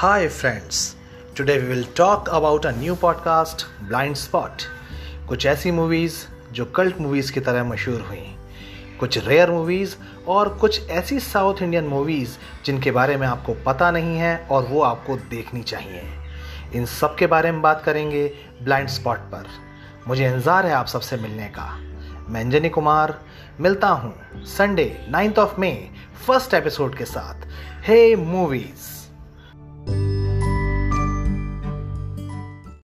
Hi, friends. Today we will talk about a new podcast, Blind Spot. कुछ ऐसी movies जो cult movies की तरह मशहूर हुई। कुछ रेयर मूवीज़ और कुछ ऐसी साउथ इंडियन मूवीज़ जिनके बारे में आपको पता नहीं है और वो आपको देखनी चाहिए। इन सब के बारे में बात करेंगे ब्लाइंड स्पॉट पर। मुझे इंतज़ार है आप सबसे मिलने का। मैं अंजनी कुमार मिलता हूँ Sunday ninth of May first episode के साथ। हे मूवीज़